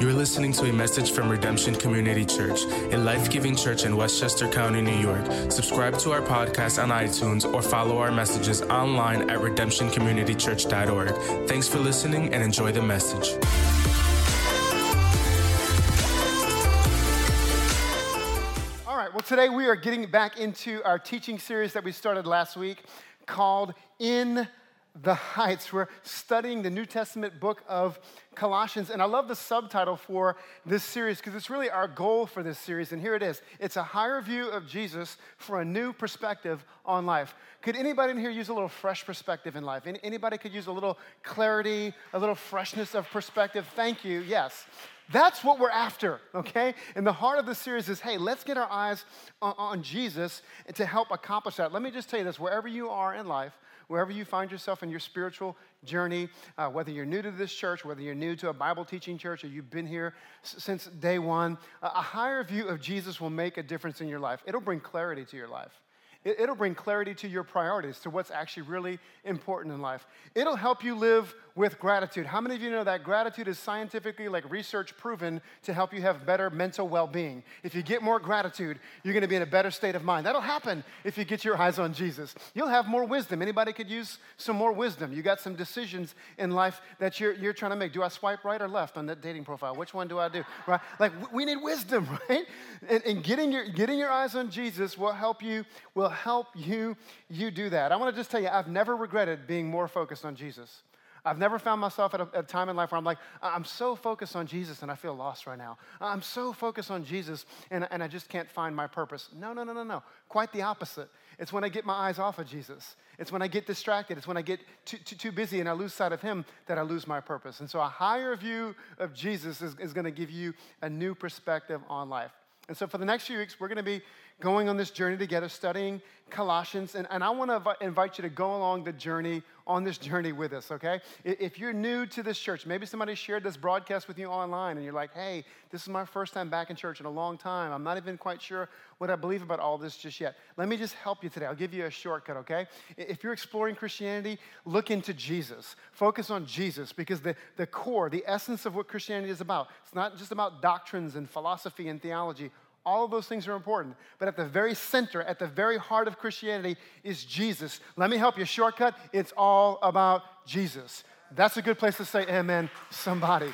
You're listening to a message from Redemption Community Church, a life giving church in Westchester County, New York. Subscribe to our podcast on iTunes or follow our messages online at redemptioncommunitychurch.org. Thanks for listening and enjoy the message. All right, well, today we are getting back into our teaching series that we started last week called In the Heights. We're studying the New Testament book of Colossians, and I love the subtitle for this series because it's really our goal for this series, and here it is it's a higher view of Jesus for a new perspective on life. Could anybody in here use a little fresh perspective in life? Anybody could use a little clarity, a little freshness of perspective? Thank you, yes. That's what we're after, okay? And the heart of the series is hey, let's get our eyes on, Jesus to help accomplish that. Let me just tell you this wherever you are in life, wherever you find yourself in your spiritual journey, uh, whether you're new to this church, whether you're new to a Bible teaching church, or you've been here s- since day one, a higher view of Jesus will make a difference in your life. It'll bring clarity to your life. It'll bring clarity to your priorities, to what's actually really important in life. It'll help you live with gratitude. How many of you know that gratitude is scientifically, like research proven, to help you have better mental well being? If you get more gratitude, you're gonna be in a better state of mind. That'll happen if you get your eyes on Jesus. You'll have more wisdom. Anybody could use some more wisdom. You got some decisions in life that you're, you're trying to make. Do I swipe right or left on that dating profile? Which one do I do? Right? Like, we need wisdom, right? And, and getting, your, getting your eyes on Jesus will help you, will help you, you do that. I wanna just tell you, I've never regretted being more focused on Jesus. I've never found myself at a, at a, time in life where I'm like, I'm so focused on Jesus and I feel lost right now. I'm so focused on Jesus and, and I just can't find my purpose. No, no, no, no, no. Quite the opposite. It's when I get my eyes off of Jesus. It's when I get distracted. It's when I get too, too, too busy and I lose sight of Him that I lose my purpose. And so a higher view of Jesus is, is going to give you a new perspective on life. And so for the next few weeks, we're going to be going on this journey together, studying Colossians. And, and I want to invite you to go along the journey, on this journey with us, okay? If you're new to this church, maybe somebody shared this broadcast with you online and you're like, hey, this is my first time back in church in a long time. I'm not even quite sure what I believe about all this just yet. Let me just help you today. I'll give you a shortcut, okay? If you're exploring Christianity, look into Jesus. Focus on Jesus because the, the core, the essence of what Christianity is about, it's not just about doctrines and philosophy and theology. All of those things are important. But at the very center, at the very heart of Christianity is Jesus. Let me help you. Shortcut, it's all about Jesus. That's a good place to say amen, somebody.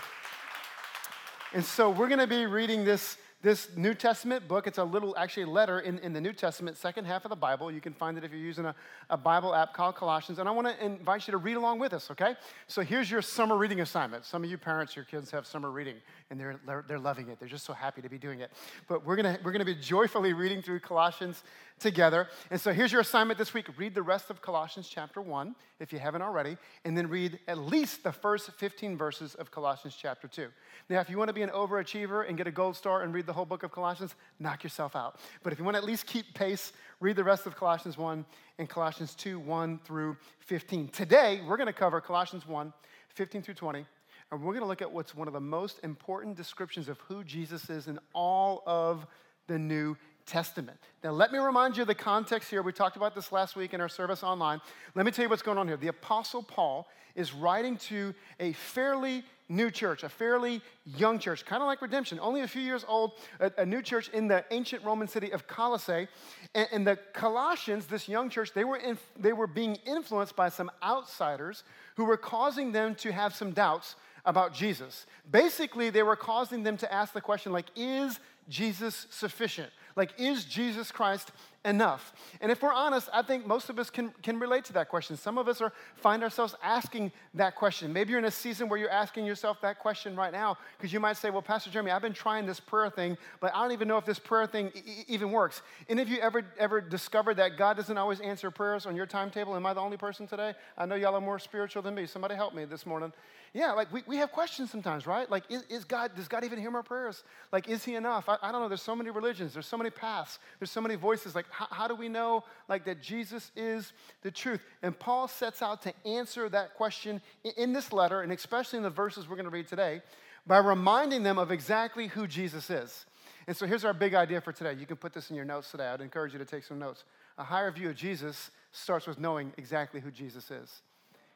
And so we're going to be reading this this New Testament book. It's a little, actually, letter in, in the New Testament, second half of the Bible. You can find it if you're using a, a Bible app called Colossians. And I want to invite you to read along with us, okay? So here's your summer reading assignment. Some of you parents, your kids have summer reading, and they're, they're, loving it. They're just so happy to be doing it. But we're going to we're going to be joyfully reading through Colossians together. And so here's your assignment this week read the rest of Colossians chapter 1, if you haven't already, and then read at least the first 15 verses of Colossians chapter 2. Now, if you want to be an overachiever and get a gold star and read the whole book of Colossians, knock yourself out. But if you want to at least keep pace, read the rest of Colossians 1 and Colossians 2, 1 through 15. Today, we're going to cover Colossians 1, 15 through 20. And we're going to look at what's one of the most important descriptions of who Jesus is in all of the New Testament. Now, let me remind you of the context here. We talked about this last week in our service online. Let me tell you what's going on here. The Apostle Paul is writing to a fairly new church, a fairly young church, kind of like Redemption, only a few years old, a, a, new church in the ancient Roman city of Colossae. And, and the Colossians, this young church, they were, in, they were being influenced by some outsiders who were causing them to have some doubts about Jesus. Basically, they were causing them to ask the question, like, is Jesus sufficient? Like, is Jesus Christ enough? And if we're honest, I think most of us can, can relate to that question. Some of us are find ourselves asking that question. Maybe you're in a season where you're asking yourself that question right now because you might say, Well, Pastor Jeremy, I've been trying this prayer thing, but I don't even know if this prayer thing e- even works. Any of you ever, ever discovered that God doesn't always answer prayers on your timetable? Am I the only person today? I know y'all are more spiritual than me. Somebody help me this morning. Yeah, like we, we have questions sometimes, right? Like, is, is God, does God even hear my prayers? Like, is He enough? I, I, don't know. There's so many religions, there's so many paths, there's so many voices. Like, how, how do we know, like, that Jesus is the truth? And Paul sets out to answer that question in, in this letter, and especially in the verses we're going to read today, by reminding them of exactly who Jesus is. And so here's our big idea for today. You can put this in your notes today. I'd encourage you to take some notes. A higher view of Jesus starts with knowing exactly who Jesus is.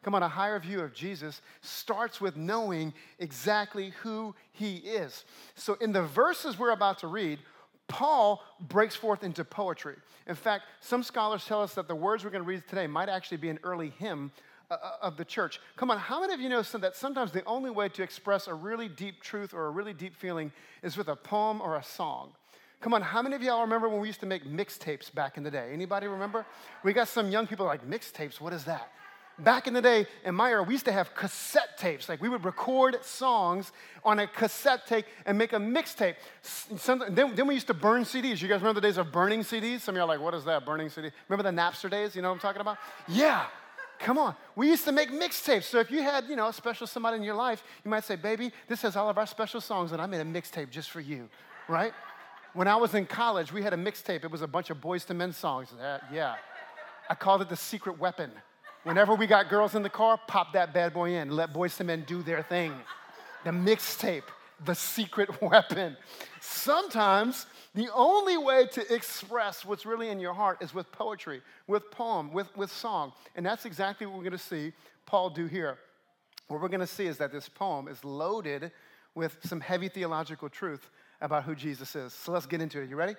Come on, a higher view of Jesus starts with knowing exactly who he is. So, in the verses we're about to read, Paul breaks forth into poetry. In fact, some scholars tell us that the words we're going to read today might actually be an early hymn uh, uh, of the church. Come on, how many of you know that sometimes the only way to express a really deep truth or a really deep feeling is with a poem or a song? Come on, how many of y'all remember when we used to make mixtapes back in the day? Anybody remember? We got some young people like, mixtapes, what is that? Back in the day, in my era, we used to have cassette tapes. Like we would record songs on a cassette tape and make a mixtape. Then, then we used to burn CDs. You guys remember the days of burning CDs? Some of y'all are like, what is that, burning CD? Remember the Napster days? You know what I'm talking about? Yeah. Come on. We used to make mixtapes. So if you had, you know, a special somebody in your life, you might say, baby, this has all of our special songs, and I made a mixtape just for you, right? When I was in college, we had a mixtape. It was a bunch of Boys II Men songs. Uh, yeah. I called it the secret weapon. Whenever we got girls in the car, pop that bad boy in. Let Boys II Men do their thing. The mixtape, the secret weapon. Sometimes the only way to express what's really in your heart is with poetry, with poem, with, with song. And that's exactly what we're going to see Paul do here. What we're going to see is that this poem is loaded with some heavy theological truth about who Jesus is. So let's get into it. You ready?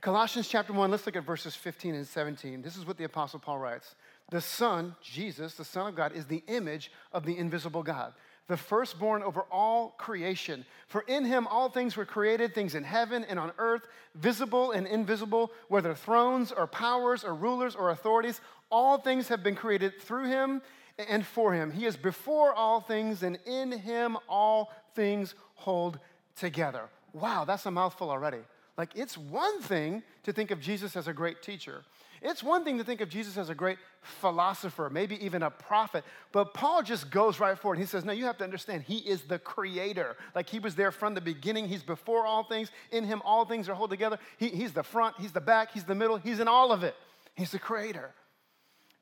Colossians chapter 1, let's look at verses 15 and 17. This is what the Apostle Paul writes The Son, Jesus, the Son of God, is the image of the invisible God, the firstborn over all creation. For in him all things were created, things in heaven and on earth, visible and invisible, whether thrones or powers or rulers or authorities. All things have been created through him and for him. He is before all things, and in him all things hold together. Wow, that's a mouthful already. Like, it's one thing to think of Jesus as a great teacher. It's one thing to think of Jesus as a great philosopher, maybe even a prophet, but Paul just goes right for it. He says, No, you have to understand, he is the creator. Like he was there from the beginning. He's before all things. In him, all things are held together. He, he's the front, he's the back, he's the middle, he's in all of it. He's the creator.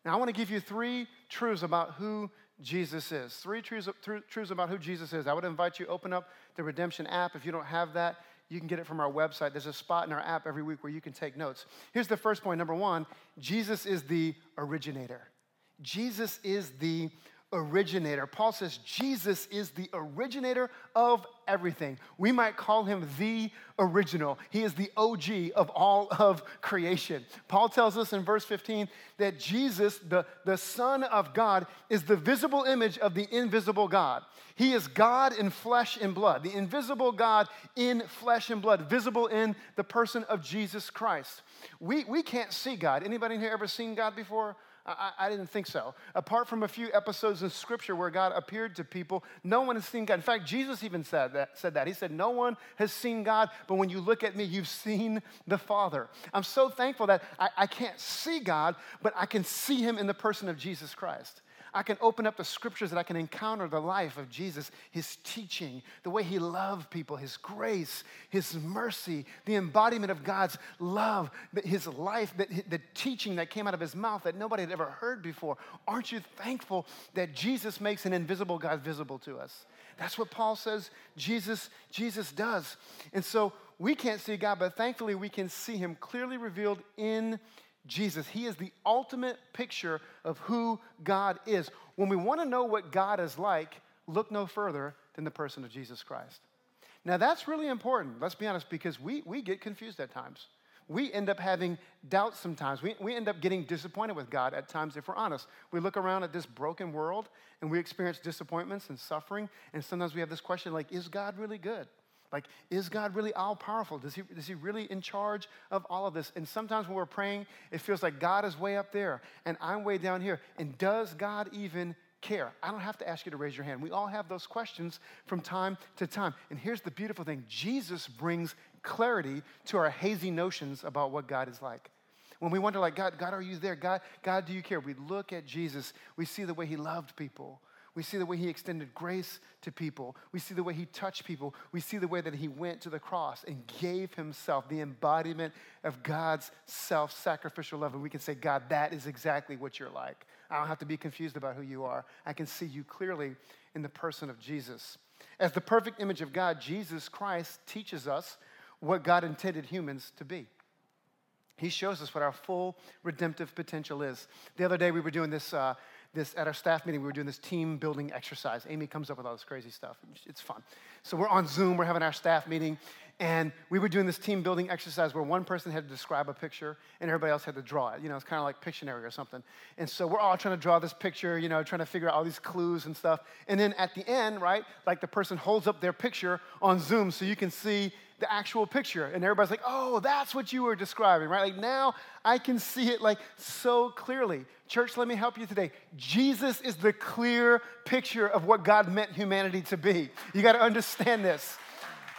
Now, I want to give you three truths about who Jesus is. Three truths, truths about who Jesus is. I would invite you open up the Redemption app. If you don't have that, you can get it from our website. There's a spot in our app every week where you can take notes. Here's the first point. Number one, Jesus is the originator. Jesus is the originator. Paul says Jesus is the originator of everything. We might call him the original. He is the OG of all of creation. Paul tells us in verse 15 that Jesus, the, the Son of God, is the visible image of the invisible God. He is God in flesh and blood, the invisible God in flesh and blood, visible in the person of Jesus Christ. We, we can't see God. Anybody here ever seen God before? I, I, didn't think so. Apart from a few episodes in Scripture where God appeared to people, no one has seen God. In fact, Jesus even said that. Said that. He said, "No one has seen God, but when you look at me, you've seen the Father." I'm so thankful that I, I can't see God, but I can see Him in the person of Jesus Christ. I can open up the scriptures that I can encounter the life of Jesus, his teaching, the way he loved people, his grace, his mercy, the embodiment of God's love, his life, the teaching that came out of his mouth that nobody had ever heard before. Aren't you thankful that Jesus makes an invisible God visible to us? That's what Paul says Jesus, Jesus does. And so we can't see God, but thankfully we can see him clearly revealed in Jesus. He is the ultimate picture of who God is. When we want to know what God is like, look no further than the person of Jesus Christ. Now, that's really important, let's be honest, because we, we get confused at times. We end up having doubts sometimes. We, we end up getting disappointed with God at times, if we're honest. We look around at this broken world and we experience disappointments and suffering, and sometimes we have this question like, is God really good? Like, is God really all powerful? Does he, is he really in charge of all of this? And sometimes when we're praying, it feels like God is way up there and I'm way down here. And does God even care? I don't have to ask you to raise your hand. We all have those questions from time to time. And here's the beautiful thing Jesus brings clarity to our hazy notions about what God is like. When we wonder, like, God, God, are you there? God, God, do you care? We look at Jesus, we see the way he loved people. We see the way he extended grace to people. We see the way he touched people. We see the way that he went to the cross and gave himself, the embodiment of God's self sacrificial love. And we can say, God, that is exactly what you're like. I don't have to be confused about who you are. I can see you clearly in the person of Jesus. As the perfect image of God, Jesus Christ teaches us what God intended humans to be. He shows us what our full redemptive potential is. The other day, we were doing this. Uh, this at our staff meeting. We were doing this team building exercise. Amy comes up with all this crazy stuff. It's fun. So we're on Zoom. We're having our staff meeting, and we were doing this team building exercise where one person had to describe a picture and everybody else had to draw it. You know, it's kind of like Pictionary or something. And so we're all trying to draw this picture. You know, trying to figure out all these clues and stuff. And then at the end, right, like the person holds up their picture on Zoom so you can see the actual picture. And everybody's like, oh, that's what you were describing, right? Like now I can see it like so clearly. Church, let me help you today. Jesus is the clear picture of what God meant humanity to be. You got to understand this.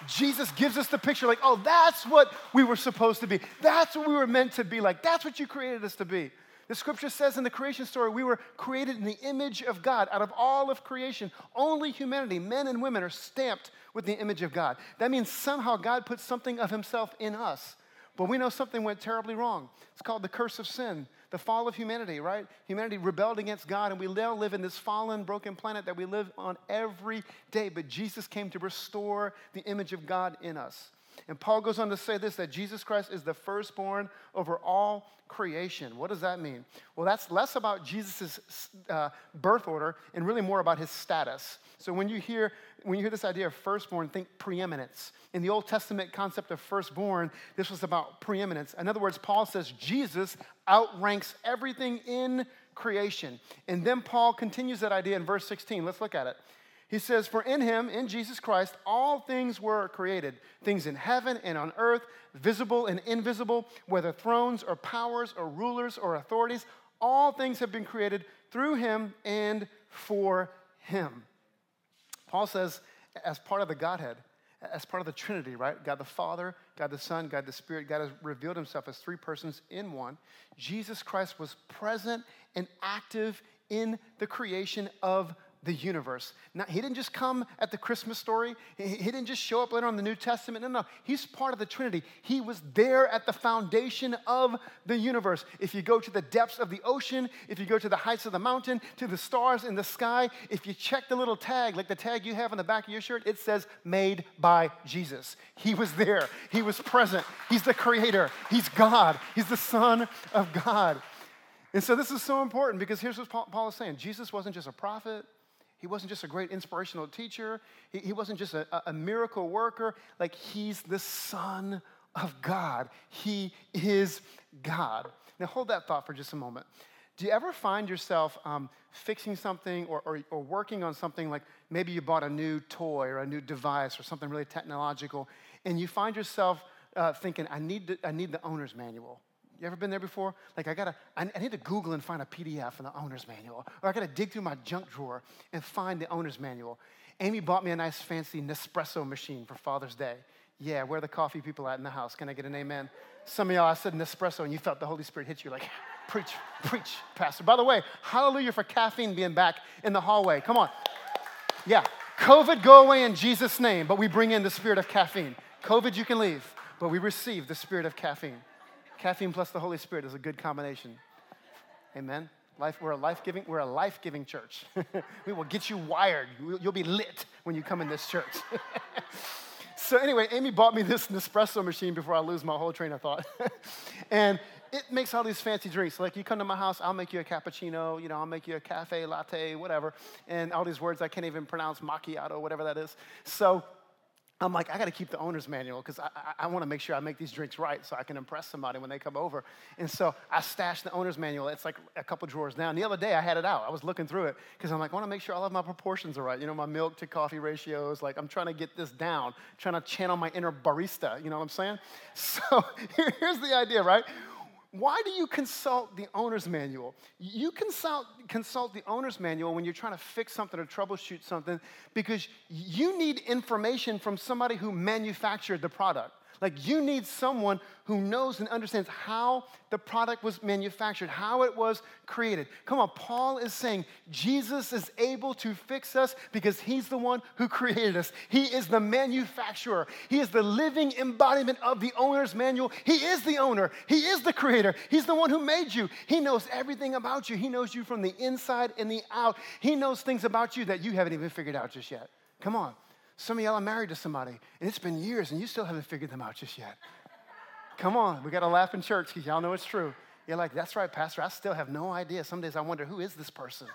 Jesus gives us the picture like, oh, that's what we were supposed to be. That's what we were meant to be like. That's what you created us to be. The scripture says in the creation story, we were created in the image of God. Out of all of creation, only humanity, men and women, are stamped with the image of God. That means somehow God put something of himself in us. But we know something went terribly wrong. It's called the curse of sin, the fall of humanity, right? Humanity rebelled against God, and we now live in this fallen, broken planet that we live on every day. But Jesus came to restore the image of God in us. And Paul goes on to say this that Jesus Christ is the firstborn over all creation. What does that mean? Well, that's less about Jesus' uh, birth order and really more about his status. So when you hear when you hear this idea of firstborn, think preeminence. In the Old Testament concept of firstborn, this was about preeminence. In other words, Paul says Jesus outranks everything in creation. And then Paul continues that idea in verse 16. Let's look at it. He says, For in him, in Jesus Christ, all things were created things in heaven and on earth, visible and invisible, whether thrones or powers or rulers or authorities, all things have been created through him and for him. Paul says, as part of the Godhead, as part of the Trinity, right? God the Father, God the Son, God the Spirit, God has revealed himself as three persons in one. Jesus Christ was present and active in the creation of the universe. Now, he didn't just come at the Christmas story. He, didn't just show up later on the New Testament. No, no. He's part of the Trinity. He was there at the foundation of the universe. If you go to the depths of the ocean, if you go to the heights of the mountain, to the stars in the sky, if you check the little tag, like the tag you have on the back of your shirt, it says made by Jesus. He was there. He was present. He's the creator. He's God. He's the Son of God. And so this is so important because here's what Paul is saying Jesus wasn't just a prophet, he wasn't just a great inspirational teacher. He, he wasn't just a, a miracle worker. Like, he's the Son of God. He is God. Now, hold that thought for just a moment. Do you ever find yourself um, fixing something or, or, or, working on something like maybe you bought a new toy or a new device or something really technological, and you find yourself uh, thinking, I need, to, I need the owner's manual. You ever been there before? Like I gotta, I, need to Google and find a PDF in the owner's manual, or I gotta dig through my junk drawer and find the owner's manual. Amy bought me a nice fancy Nespresso machine for Father's Day. Yeah, where the coffee people at in the house? Can I get an amen? Some of y'all, I said Nespresso, and you felt the Holy Spirit hit you like, preach, preach, Pastor. By the way, hallelujah for caffeine being back in the hallway. Come on. Yeah, COVID, go away in Jesus' name, but we bring in the spirit of caffeine. COVID, you can leave, but we receive the spirit of caffeine. Caffeine plus the Holy Spirit is a good combination. Amen. Life, we're a life-giving, we're a life-giving church. we will get you wired. You'll be lit when you come in this church. so anyway, Amy bought me this Nespresso machine before I lose my whole train of thought. and it makes all these fancy drinks. Like you come to my house, I'll make you a cappuccino, you know, I'll make you a cafe latte, whatever. And all these words I can't even pronounce, macchiato, whatever that is. So I'm like, I got to keep the owner's manual because I, I, I want to make sure I make these drinks right so I can impress somebody when they come over. And so I stashed the owner's manual. It's like a couple drawers down. The other day I had it out. I was looking through it because I'm like, I want to make sure all of my proportions are right. You know, my milk to coffee ratios. Like, I'm trying to get this down, trying to channel my inner barista. You know what I'm saying? So here's the idea, right? Why do you consult the owner's manual? You consult, consult the owner's manual when you're trying to fix something or troubleshoot something because you need information from somebody who manufactured the product. Like you need someone who knows and understands how the product was manufactured, how it was created. Come on, Paul is saying Jesus is able to fix us because he's the one who created us. He is the manufacturer. He is the living embodiment of the owner's manual. He is the owner. He is the creator. He's the one who made you. He knows everything about you. He knows you from the inside and the out. He knows things about you that you haven't even figured out just yet. Come on. Some of y'all are married to somebody, and it's been years, and you still haven't figured them out just yet. Come on, we got to laugh in church because y'all know it's true. You're like, that's right, Pastor. I still have no idea. Some days I wonder, who is this person?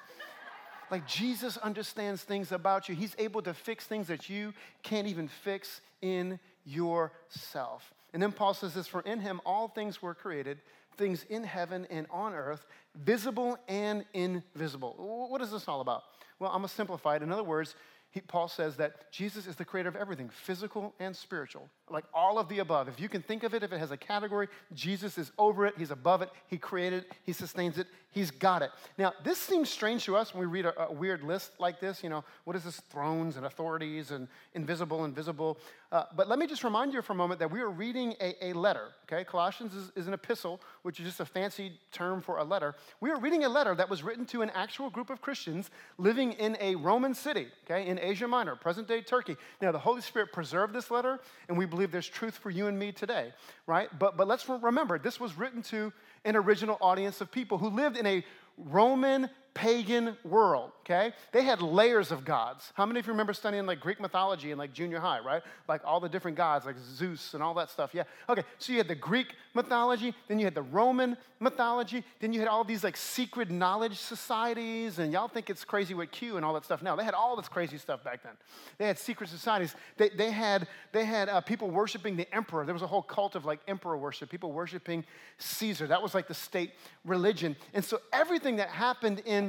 like, Jesus understands things about you. He's able to fix things that you can't even fix in yourself. And then Paul says this For in him all things were created, things in heaven and on earth, visible and invisible. What is this all about? Well, I'm going to simplify it. In other words, he, Paul says that Jesus is the creator of everything, physical and spiritual, like all of the above. If you can think of it, if it has a category, Jesus is over it, he's above it, he created it, he sustains it, he's got it. Now, this seems strange to us when we read a, a weird list like this. You know, what is this? Thrones and authorities and invisible, invisible. Uh, but let me just remind you for a moment that we are reading a, a letter, okay? Colossians is, is an epistle, which is just a fancy term for a letter. We are reading a letter that was written to an actual group of Christians living in a Roman city, okay, in Asia Minor, present day Turkey. Now, the Holy Spirit preserved this letter, and we believe there's truth for you and me today, right? But, but let's remember, this was written to an original audience of people who lived in a Roman pagan world, okay? They had layers of gods. How many of you remember studying like Greek mythology in like junior high, right? Like all the different gods, like Zeus and all that stuff, yeah? Okay, so you had the Greek mythology, then you had the Roman mythology, then you had all these like secret knowledge societies, and y'all think it's crazy with Q and all that stuff now. They had all this crazy stuff back then. They had secret societies. They, they had, they had uh, people worshiping the emperor. There was a whole cult of like emperor worship, people worshiping Caesar. That was like the state religion. And so everything that happened in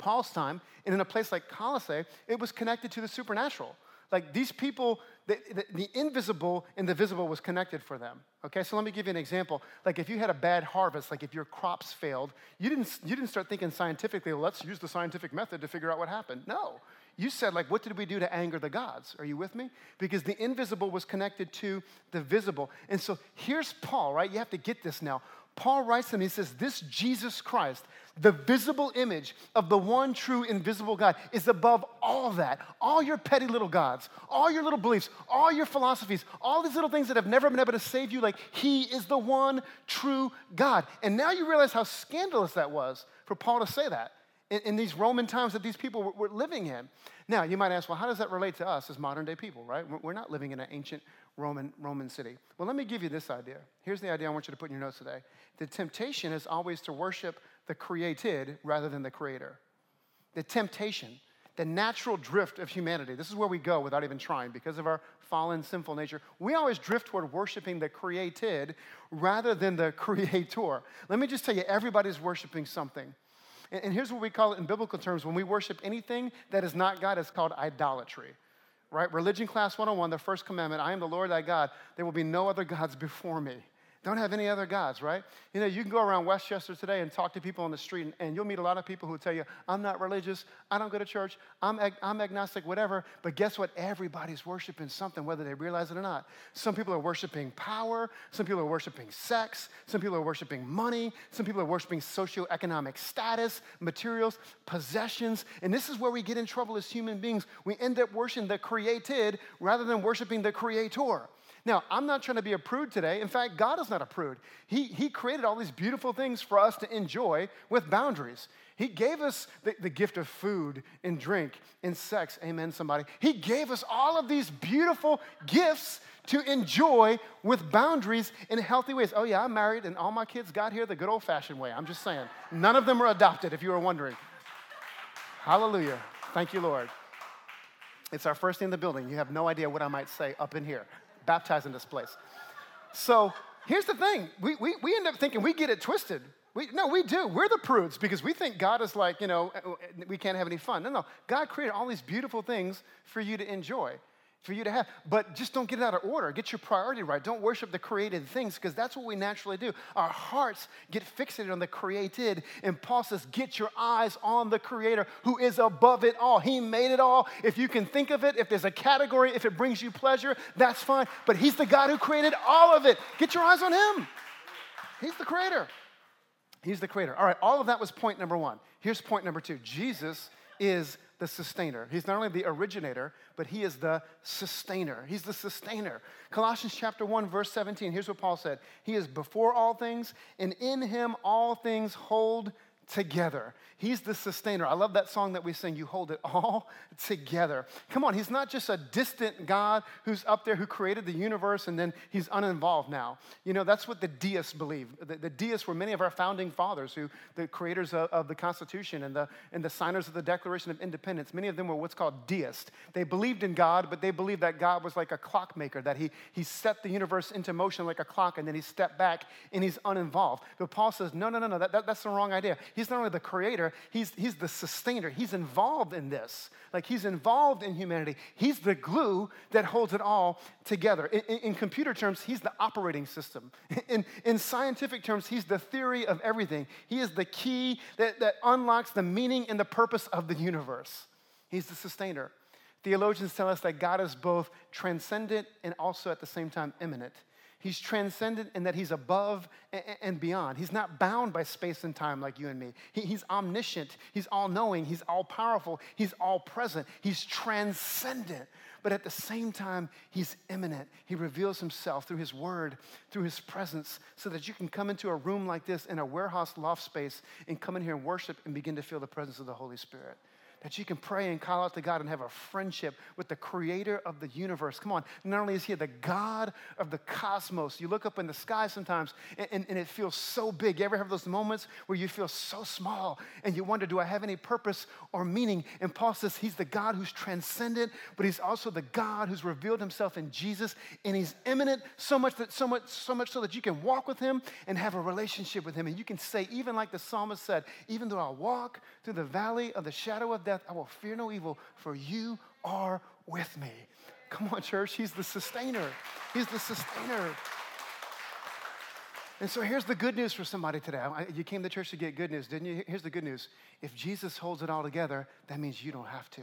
Paul's time, and in a place like Colossae, it was connected to the supernatural. Like these people, the, the, the, invisible and the visible was connected for them. Okay, so let me give you an example. Like if you had a bad harvest, like if your crops failed, you didn't, you didn't start thinking scientifically, let's use the scientific method to figure out what happened. No. You said, like, what did we do to anger the gods? Are you with me? Because the invisible was connected to the visible. And so here's Paul, right? You have to get this now. Paul writes them, he says, This Jesus Christ, the visible image of the one true invisible God, is above all that. All your petty little gods, all your little beliefs, all your philosophies, all these little things that have never been able to save you, like He is the one true God. And now you realize how scandalous that was for Paul to say that in, in these Roman times that these people were, were, living in. Now, you might ask, well, how does that relate to us as modern day people, right? We're not living in an ancient Roman, Roman city. Well, let me give you this idea. Here's the idea I want you to put in your notes today. The temptation is always to worship the created rather than the creator. The temptation, the natural drift of humanity. This is where we go without even trying because of our fallen, sinful nature. We always drift toward worshiping the created rather than the creator. Let me just tell you, everybody's worshiping something. And here's what we call it in biblical terms when we worship anything that is not God, it's called idolatry right? Religion class 101, the first commandment I am the Lord thy God. There will be no other gods before me. Don't have any other gods, right? You know, you can go around Westchester today and talk to people on the street, and, and you'll meet a lot of people who tell you, I'm not religious, I don't go to church, I'm, ag- I'm agnostic, whatever. But guess what? Everybody's worshiping something, whether they realize it or not. Some people are worshiping power, some people are worshiping sex, some people are worshiping money, some people are worshiping socioeconomic status, materials, possessions. And this is where we get in trouble as human beings. We end up worshiping the created rather than worshiping the creator. Now, I'm not trying to be a prude today. In fact, God is not a prude. He, he created all these beautiful things for us to enjoy with boundaries. He gave us the, the gift of food and drink and sex. Amen, somebody. He gave us all of these beautiful gifts to enjoy with boundaries in healthy ways. Oh, yeah, I'm married and all my kids got here the good old fashioned way. I'm just saying. None of them are adopted, if you were wondering. Hallelujah. Thank you, Lord. It's our first day in the building. You have no idea what I might say up in here baptized in this place. So here's the thing we, we, we end up thinking we get it twisted. We, no, we do. We're the prudes because we think God is like, you know, we can't have any fun. No, no. God created all these beautiful things for you to enjoy for you to have. But just don't get it out of order. Get your priority right. Don't worship the created things because that's what we naturally do. Our hearts get fixated on the created. And Paul says, get your eyes on the creator who is above it all. He made it all. If you can think of it, if there's a category, if it brings you pleasure, that's fine. But he's the God who created all of it. Get your eyes on him. He's the creator. He's the creator. All right, all of that was point number one. Here's point number two Jesus is the sustainer. He's not only the originator, but he is the sustainer. He's the sustainer. Colossians chapter 1 verse 17. Here's what Paul said. He is before all things, and in him all things hold together. He's the sustainer. I love that song that we sing, You Hold It All Together. Come on, He's not just a distant God who's up there who created the universe and then He's uninvolved now. You know, that's what the deists believe. The, the deists were many of our founding fathers, who the creators of, of, the Constitution and the, and the signers of the Declaration of Independence. Many of them were what's called deists. They believed in God, but they believed that God was like a clockmaker, that he, he set the universe into motion like a clock and then He stepped back and He's uninvolved. But Paul says, no, no, no, no, that, that, that's the wrong idea. He's not only the creator, he's, he's the sustainer. He's involved in this. Like he's involved in humanity. He's the glue that holds it all together. In, in, in computer terms, he's the operating system. In, in scientific terms, he's the theory of everything. He is the key that, that unlocks the meaning and the purpose of the universe. He's the sustainer. Theologians tell us that God is both transcendent and also at the same time immanent. He's transcendent in that he's above and beyond. He's not bound by space and time like you and me. he's omniscient. He's all knowing. He's all powerful. He's all present. He's transcendent. But at the same time, he's immanent. He reveals himself through his word, through his presence, so that you can come into a room like this in a warehouse loft space and come in here and worship and begin to feel the presence of the Holy Spirit that you can pray and call out to God and have a friendship with the creator of the universe. Come on, not only is he the God of the cosmos, you look up in the sky sometimes and, and, and, it feels so big. You ever have those moments where you feel so small and you wonder, do I have any purpose or meaning? And Paul says he's the God who's transcendent, but he's also the God who's revealed himself in Jesus and he's immanent so much that so much, so much so that you can walk with him and have a relationship with him. And you can say, even like the psalmist said, even though I walk through the valley of the shadow of death, death, I will fear no evil, for you are with me. Come on, church. He's the sustainer. He's the sustainer. And so here's the good news for somebody today. You came to church to get good news, didn't you? Here's the good news. If Jesus holds it all together, that means you don't have to.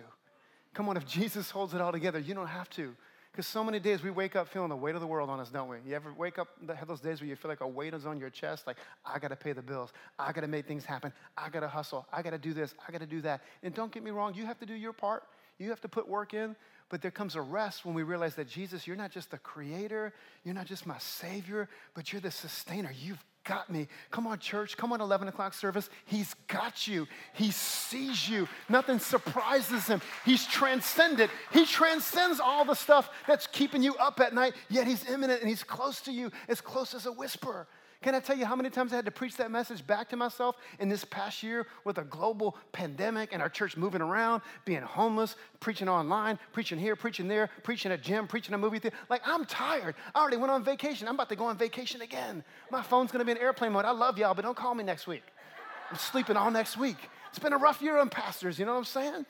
Come on, if Jesus holds it all together, you don't have to. Because so many days we wake up feeling the weight of the world on us, don't we? You ever wake up, have those days where you feel like a weight is on your chest, like, I gotta pay the bills, I gotta make things happen, I gotta hustle, I gotta do this, I gotta do that. And don't get me wrong, you have to do your part, you have to put work in, but there comes a rest when we realize that Jesus, you're not just the creator, you're not just my savior, but you're the sustainer. You've got me. Come on, church. Come on, 11 o'clock service. He's got you. He sees you. Nothing surprises him. He's transcendent. He transcends all the stuff that's keeping you up at night, yet he's immanent and he's close to you, as close as a whisper. Can I tell you how many times I had to preach that message back to myself in this past year with a global pandemic and our church moving around, being homeless, preaching online, preaching here, preaching there, preaching at a gym, preaching a movie theater? Like, I'm tired. I already went on vacation. I'm about to go on vacation again. My phone's gonna be in airplane mode. I love y'all, but don't call me next week. I'm sleeping all next week. It's been a rough year on pastors, you know what I'm saying?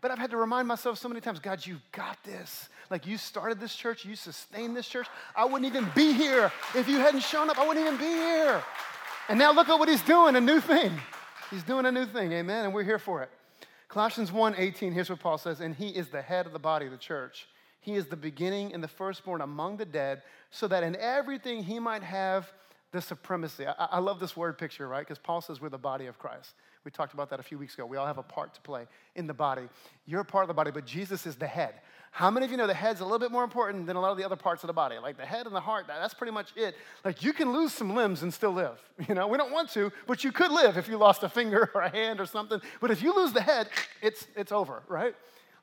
But I've had to remind myself so many times God, you've got this. Like you started this church, you sustained this church. I wouldn't even be here if you hadn't shown up. I wouldn't even be here. And now look at what he's doing a new thing. He's doing a new thing, amen, and we're here for it. Colossians 1 18, here's what Paul says, and he is the head of the body of the church. He is the beginning and the firstborn among the dead, so that in everything he might have the supremacy. I, I love this word picture, right? Because Paul says we're the body of Christ. We talked about that a few weeks ago. We all have a part to play in the body. You're a part of the body, but Jesus is the head. How many of you know the head's a little bit more important than a lot of the other parts of the body? Like the head and the heart, that's pretty much it. Like you can lose some limbs and still live. You know, we don't want to, but you could live if you lost a finger or a hand or something. But if you lose the head, it's, it's over, right?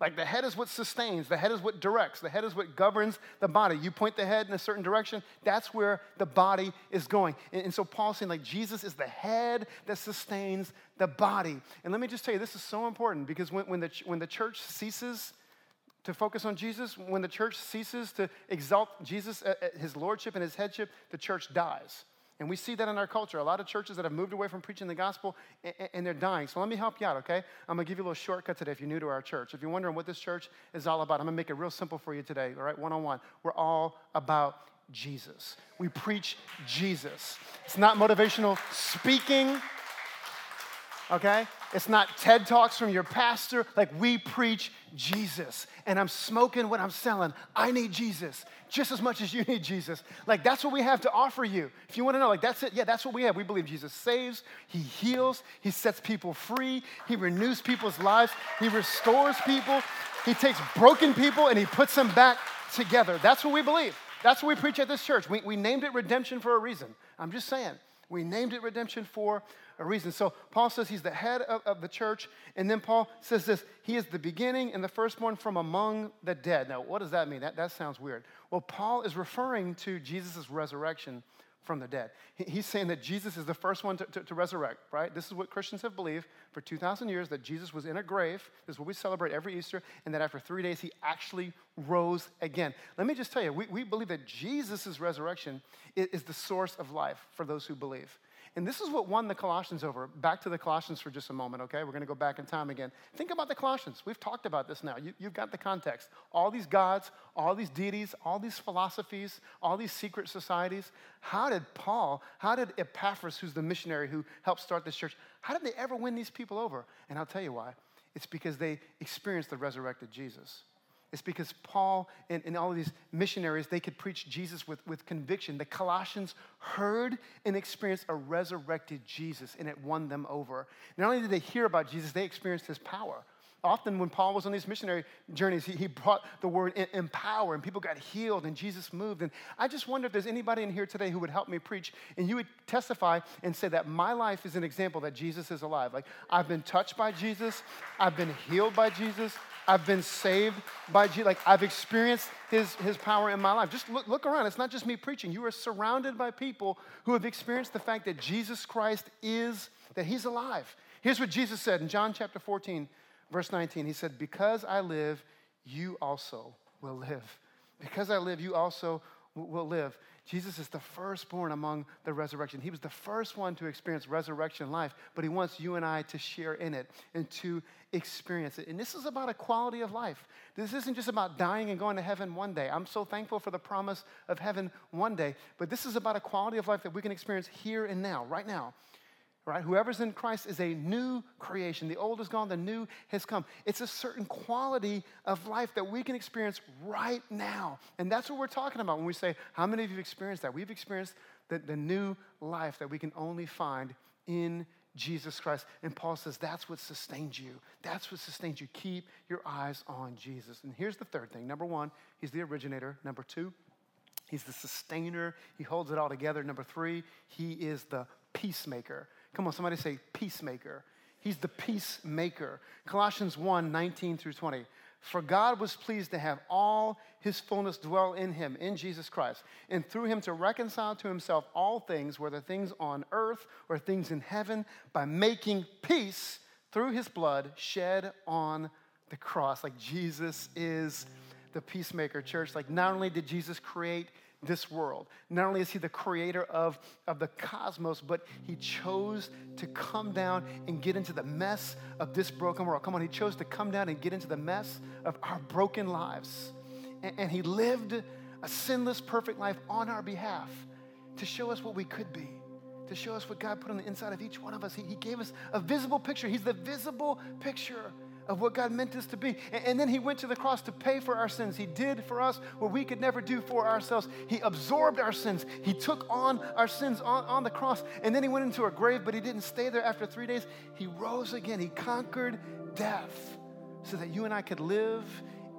Like the head is what sustains, the head is what directs, the head is what governs the body. You point the head in a certain direction, that's where the body is going. And, and, so Paul's saying, like, Jesus is the head that sustains the body. And let me just tell you, this is so important because when, when, the, when the church ceases to focus on Jesus, when the church ceases to exalt Jesus, uh, uh, his lordship and his headship, the church dies. And we see that in our culture. A lot of churches that have moved away from preaching the gospel and they're dying. So let me help you out, okay? I'm gonna give you a little shortcut today if you're new to our church. If you're wondering what this church is all about, I'm gonna make it real simple for you today, all right? One on one. We're all about Jesus. We preach Jesus. It's not motivational speaking, okay? It's not TED Talks from your pastor. Like, we preach Jesus. And I'm smoking what I'm selling. I need Jesus just as much as you need Jesus. Like, that's what we have to offer you. If you want to know, like, that's it. Yeah, that's what we have. We believe Jesus saves, He heals, He sets people free, He renews people's lives, He restores people, He takes broken people and He puts them back together. That's what we believe. That's what we preach at this church. We, we named it redemption for a reason. I'm just saying. We named it redemption for a reason. So Paul says he's the head of, of the church. And then Paul says this He is the beginning and the firstborn from among the dead. Now, what does that mean? That, that sounds weird. Well, Paul is referring to Jesus' resurrection from the dead. He's saying that Jesus is the first one to, to, to, resurrect, right? This is what Christians have believed for 2,000 years that Jesus was in a grave. This is what we celebrate every Easter, and that after three days, he actually rose again. Let me just tell you, we, we believe that Jesus' resurrection is, is the source of life for those who believe. And this is what won the Colossians over. Back to the Colossians for just a moment, okay? We're going to go back in time again. Think about the Colossians. We've talked about this now. You, have got the context. All these gods, all these deities, all these philosophies, all these secret societies. How did Paul, how did Epaphras, who's the missionary who helped start this church, how did they ever win these people over? And I'll tell you why. It's because they experienced the resurrected Jesus. It's because Paul and, and, all of these missionaries, they could preach Jesus with, with conviction. The Colossians heard and experienced a resurrected Jesus, and it won them over. Not only did they hear about Jesus, they experienced his power. Often, when Paul was on these missionary journeys, he, he brought the word empower, and people got healed, and Jesus moved. And I just wonder if there's anybody in here today who would help me preach, and you would testify and say that my life is an example that Jesus is alive. Like, I've been touched by Jesus, I've been healed by Jesus, I've been saved by Jesus. Like I've experienced his, his power in my life. Just look, look around. It's not just me preaching. You are surrounded by people who have experienced the fact that Jesus Christ is, that he's alive. Here's what Jesus said in John chapter 14, verse 19. He said, Because I live, you also will live. Because I live, you also will live. Jesus is the firstborn among the resurrection. He was the first one to experience resurrection life, but he wants you and I to share in it and to experience it. And this is about a quality of life. This isn't just about dying and going to heaven one day. I'm so thankful for the promise of heaven one day, but this is about a quality of life that we can experience here and now, right now right? Whoever's in Christ is a new creation. The old is gone, the new has come. It's a certain quality of life that we can experience right now. And that's what we're talking about when we say, How many of you have experienced that? We've experienced the, the new life that we can only find in Jesus Christ. And Paul says, That's what sustains you. That's what sustains you. Keep your eyes on Jesus. And here's the third thing number one, he's the originator. Number two, He's the sustainer. He holds it all together. Number three, he is the peacemaker. Come on, somebody say peacemaker. He's the peacemaker. Colossians 1 19 through 20. For God was pleased to have all his fullness dwell in him, in Jesus Christ, and through him to reconcile to himself all things, whether things on earth or things in heaven, by making peace through his blood shed on the cross. Like Jesus is the peacemaker, church. Like not only did Jesus create this world. Not only is he the creator of, of the cosmos, but he chose to come down and get into the mess of this broken world. Come on, he chose to come down and get into the mess of our broken lives. And, and he lived a sinless, perfect life on our behalf to show us what we could be to show us what God put on the inside of each one of us. He, he, gave us a visible picture. He's the visible picture of what God meant us to be. And, and then He went to the cross to pay for our sins. He did for us what we could never do for ourselves. He absorbed our sins. He took on our sins on, on the cross. And then He went into a grave, but He didn't stay there after three days. He rose again. He conquered death so that you and I could live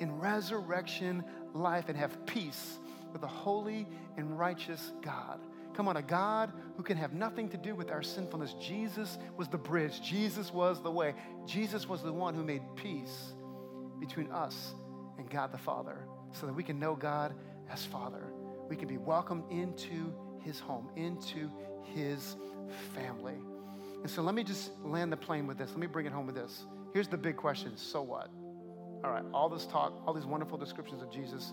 in resurrection life and have peace with a holy and righteous God. Come on, a God who can have nothing to do with our sinfulness. Jesus was the bridge, Jesus was the way. Jesus was the one who made peace between us and God the Father so that we can know God as Father. We can be welcomed into his home, into his family. And so let me just land the plane with this. Let me bring it home with this. Here's the big question so what? All right, all this talk, all these wonderful descriptions of Jesus,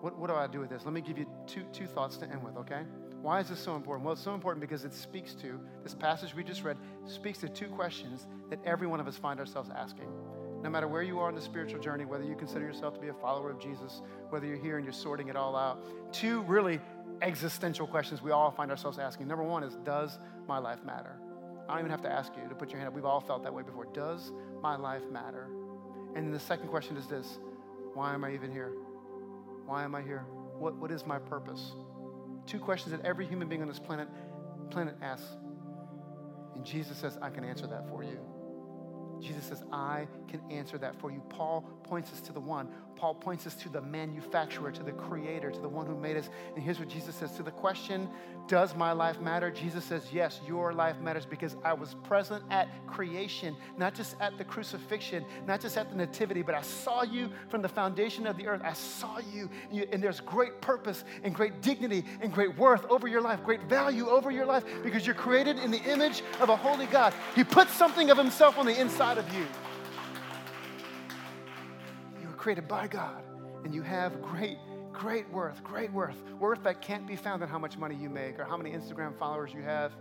what, what do I do with this? Let me give you two, two thoughts to end with, okay? Why is this so important? Well, it's so important because it speaks to, this passage we just read, speaks to two questions that every one of us find ourselves asking. No matter where you are in the spiritual journey, whether you consider yourself to be a follower of Jesus, whether you're here and you're sorting it all out, two really existential questions we all find ourselves asking. Number one is, does my life matter? I don't even have to ask you to put your hand up. We've all felt that way before. Does my life matter? And then the second question is this why am I even here? Why am I here? What, what is my purpose? Two questions that every human being on this planet, planet asks. And Jesus says, I can answer that for you. Jesus says, I can answer that for you. Paul points us to the one. Paul points us to the manufacturer, to the creator, to the one who made us. And here's what Jesus says to the question, Does my life matter? Jesus says, Yes, your life matters because I was present at creation, not just at the crucifixion, not just at the nativity, but I saw you from the foundation of the earth. I saw you, and there's great purpose and great dignity and great worth over your life, great value over your life because you're created in the image of a holy God. He put something of Himself on the inside of you You were created by God, and you have great, great worth, great worth, worth that can't be found in how much money you make or how many Instagram followers you have.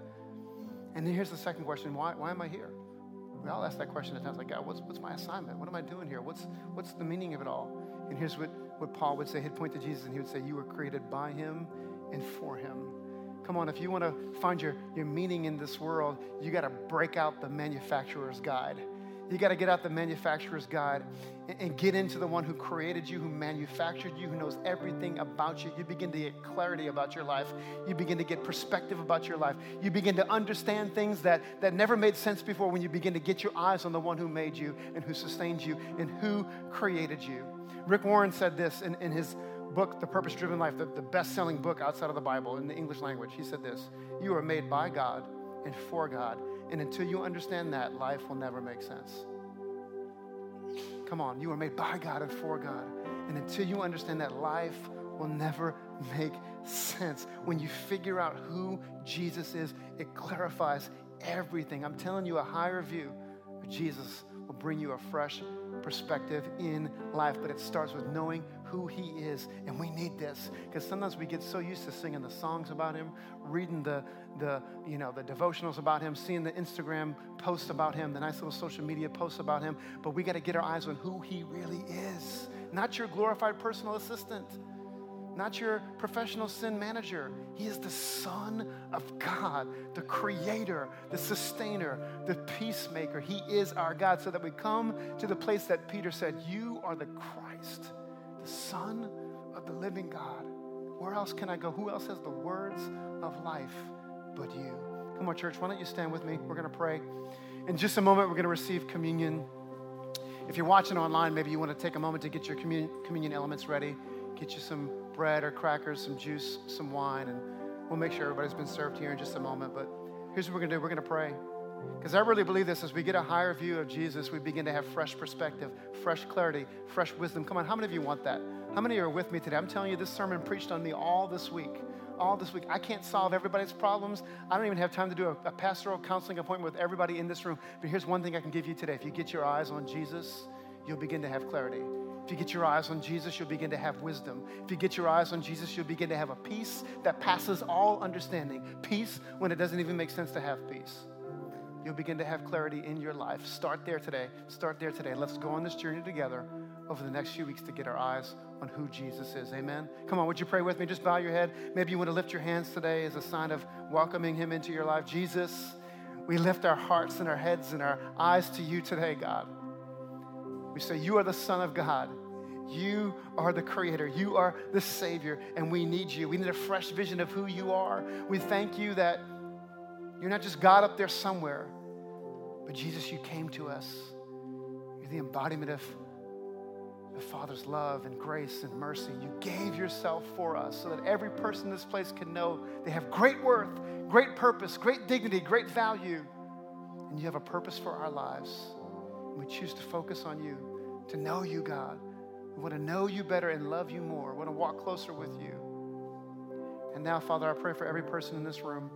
And then here's the second question why, why am I here? We all ask that question at times like, God, what's, what's my assignment? What am I doing here? What's, what's the meaning of it all? And here's what, what Paul would say. He'd point to Jesus and he would say, You were created by him and for him. Come on, if you want to find your, your meaning in this world, you got to break out the manufacturer's guide. You got to get out the manufacturer's guide and, and get into the one who created you, who manufactured you, who knows everything about you. You begin to get clarity about your life. You begin to get perspective about your life. You begin to understand things that, that never made sense before when you begin to get your eyes on the one who made you and who sustains you and who created you. Rick Warren said this in, in his book, The Purpose Driven Life, the, the best selling book outside of the Bible in the English language. He said this You are made by God and for God and until you understand that, life will never make sense. Come on, you are made by God and for God. And until you understand that, life will never make sense. When you figure out who Jesus is, it clarifies everything. I'm telling you, a higher view of Jesus will bring you a fresh perspective in life, but it starts with knowing who he is. And we need this because sometimes we get so used to singing the songs about him, reading the, the, you know, the devotionals about him, seeing the Instagram posts about him, the nice little social media posts about him. But we got to get our eyes on who he really is, not your glorified personal assistant not your professional sin manager. He is the Son of God, the Creator, the Sustainer, the Peacemaker. He is our God, so that we come to the place that Peter said, You are the Christ, the Son of the living God. Where else can I go? Who else has the words of life but you? Come on, church, why don't you stand with me? We're going to pray. In just a moment, we're going to receive communion. If you're watching online, maybe you want to take a moment to get your communion, elements ready, get you some bread or crackers, some juice, some wine, and we'll make sure everybody's been served here in just a moment. But here's what we're going to do we're going to pray. Because I really believe this as we get a higher view of Jesus, we begin to have fresh perspective, fresh clarity, fresh wisdom. Come on, how many of you want that? How many are with me today? I'm telling you, this sermon preached on me all this week. All this week. I can't solve everybody's problems. I don't even have time to do a, a pastoral counseling appointment with everybody in this room. But here's one thing I can give you today. If you get your eyes on Jesus, you'll begin to have clarity. If you get your eyes on Jesus, you'll begin to have wisdom. If you get your eyes on Jesus, you'll begin to have a peace that passes all understanding. Peace when it doesn't even make sense to have peace. You'll begin to have clarity in your life. Start there today. Start there today. Let's go on this journey together over the next few weeks to get our eyes on who Jesus is. Amen. Come on, would you pray with me? Just bow your head. Maybe you want to lift your hands today as a sign of welcoming Him into your life. Jesus, we lift our hearts and our heads and our eyes to you today, God. We say, You are the Son of God. You are the Creator. You are the Savior, and we need you. We need a fresh vision of who you are. We thank you that you're not just God up there somewhere, but Jesus, you came to us. You're the embodiment of the Father's love and grace and mercy. You gave yourself for us so that every person in this place can know they have great worth, great purpose, great dignity, great value, and you have a purpose for our lives. And We choose to focus on you, to know you, God. We want to know you better and love you more. We want to walk closer with you. And now, Father, I pray for every person in this room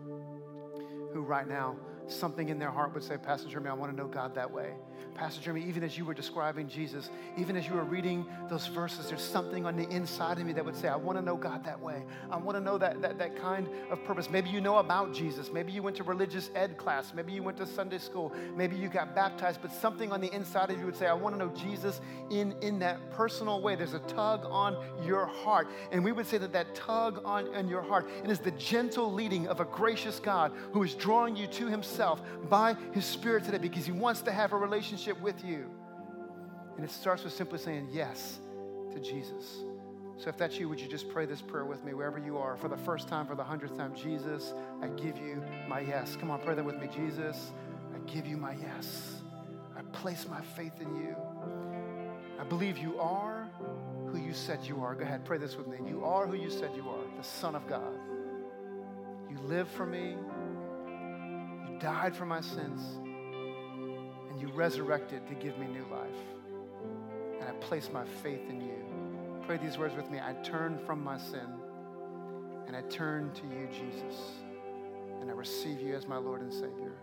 who right now something in their heart would say, Pastor Jeremy, I want to know God that way. Pastor Jeremy, even as you were describing Jesus, even as you were reading those verses, there's something on the inside of me that would say, I want to know God that way. I want to know that, that, that kind of purpose. Maybe you know about Jesus. Maybe you went to religious ed class. Maybe you went to Sunday school. Maybe you got baptized, but something on the inside of you would say, I want to know Jesus in, in that personal way. There's a tug on your heart. And we would say that that tug on, on your heart it is the gentle leading of a gracious God who is drawing you to himself by his spirit today because he wants to have a relationship with you. And it starts with simply saying yes to Jesus. So if that's you, would you just pray this prayer with me wherever you are for the first time, for the hundredth time? Jesus, I give you my yes. Come on, pray that with me. Jesus, I give you my yes. I place my faith in you. I believe you are who you said you are. Go ahead, pray this with me. You are who you said you are, the Son of God. You live for me, died for my sins, and you resurrected to give me new life. And I place my faith in you. Pray these words with me. I turn from my sin and I turn to you, Jesus, and I receive you as my Lord and Savior.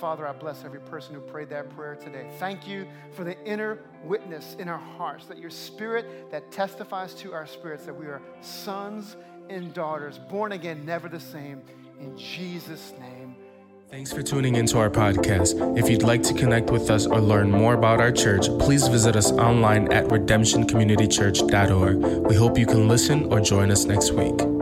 Father, I bless every person who prayed that prayer today. Thank you for the inner witness in our hearts, that your spirit that testifies to our spirits that we are sons and daughters, born again, never the same. In Jesus' name. Thanks for tuning into our podcast. If you'd like to connect with us or learn more about our church, please visit us online at redemptioncommunitychurch.org. We hope you can listen or join us next week.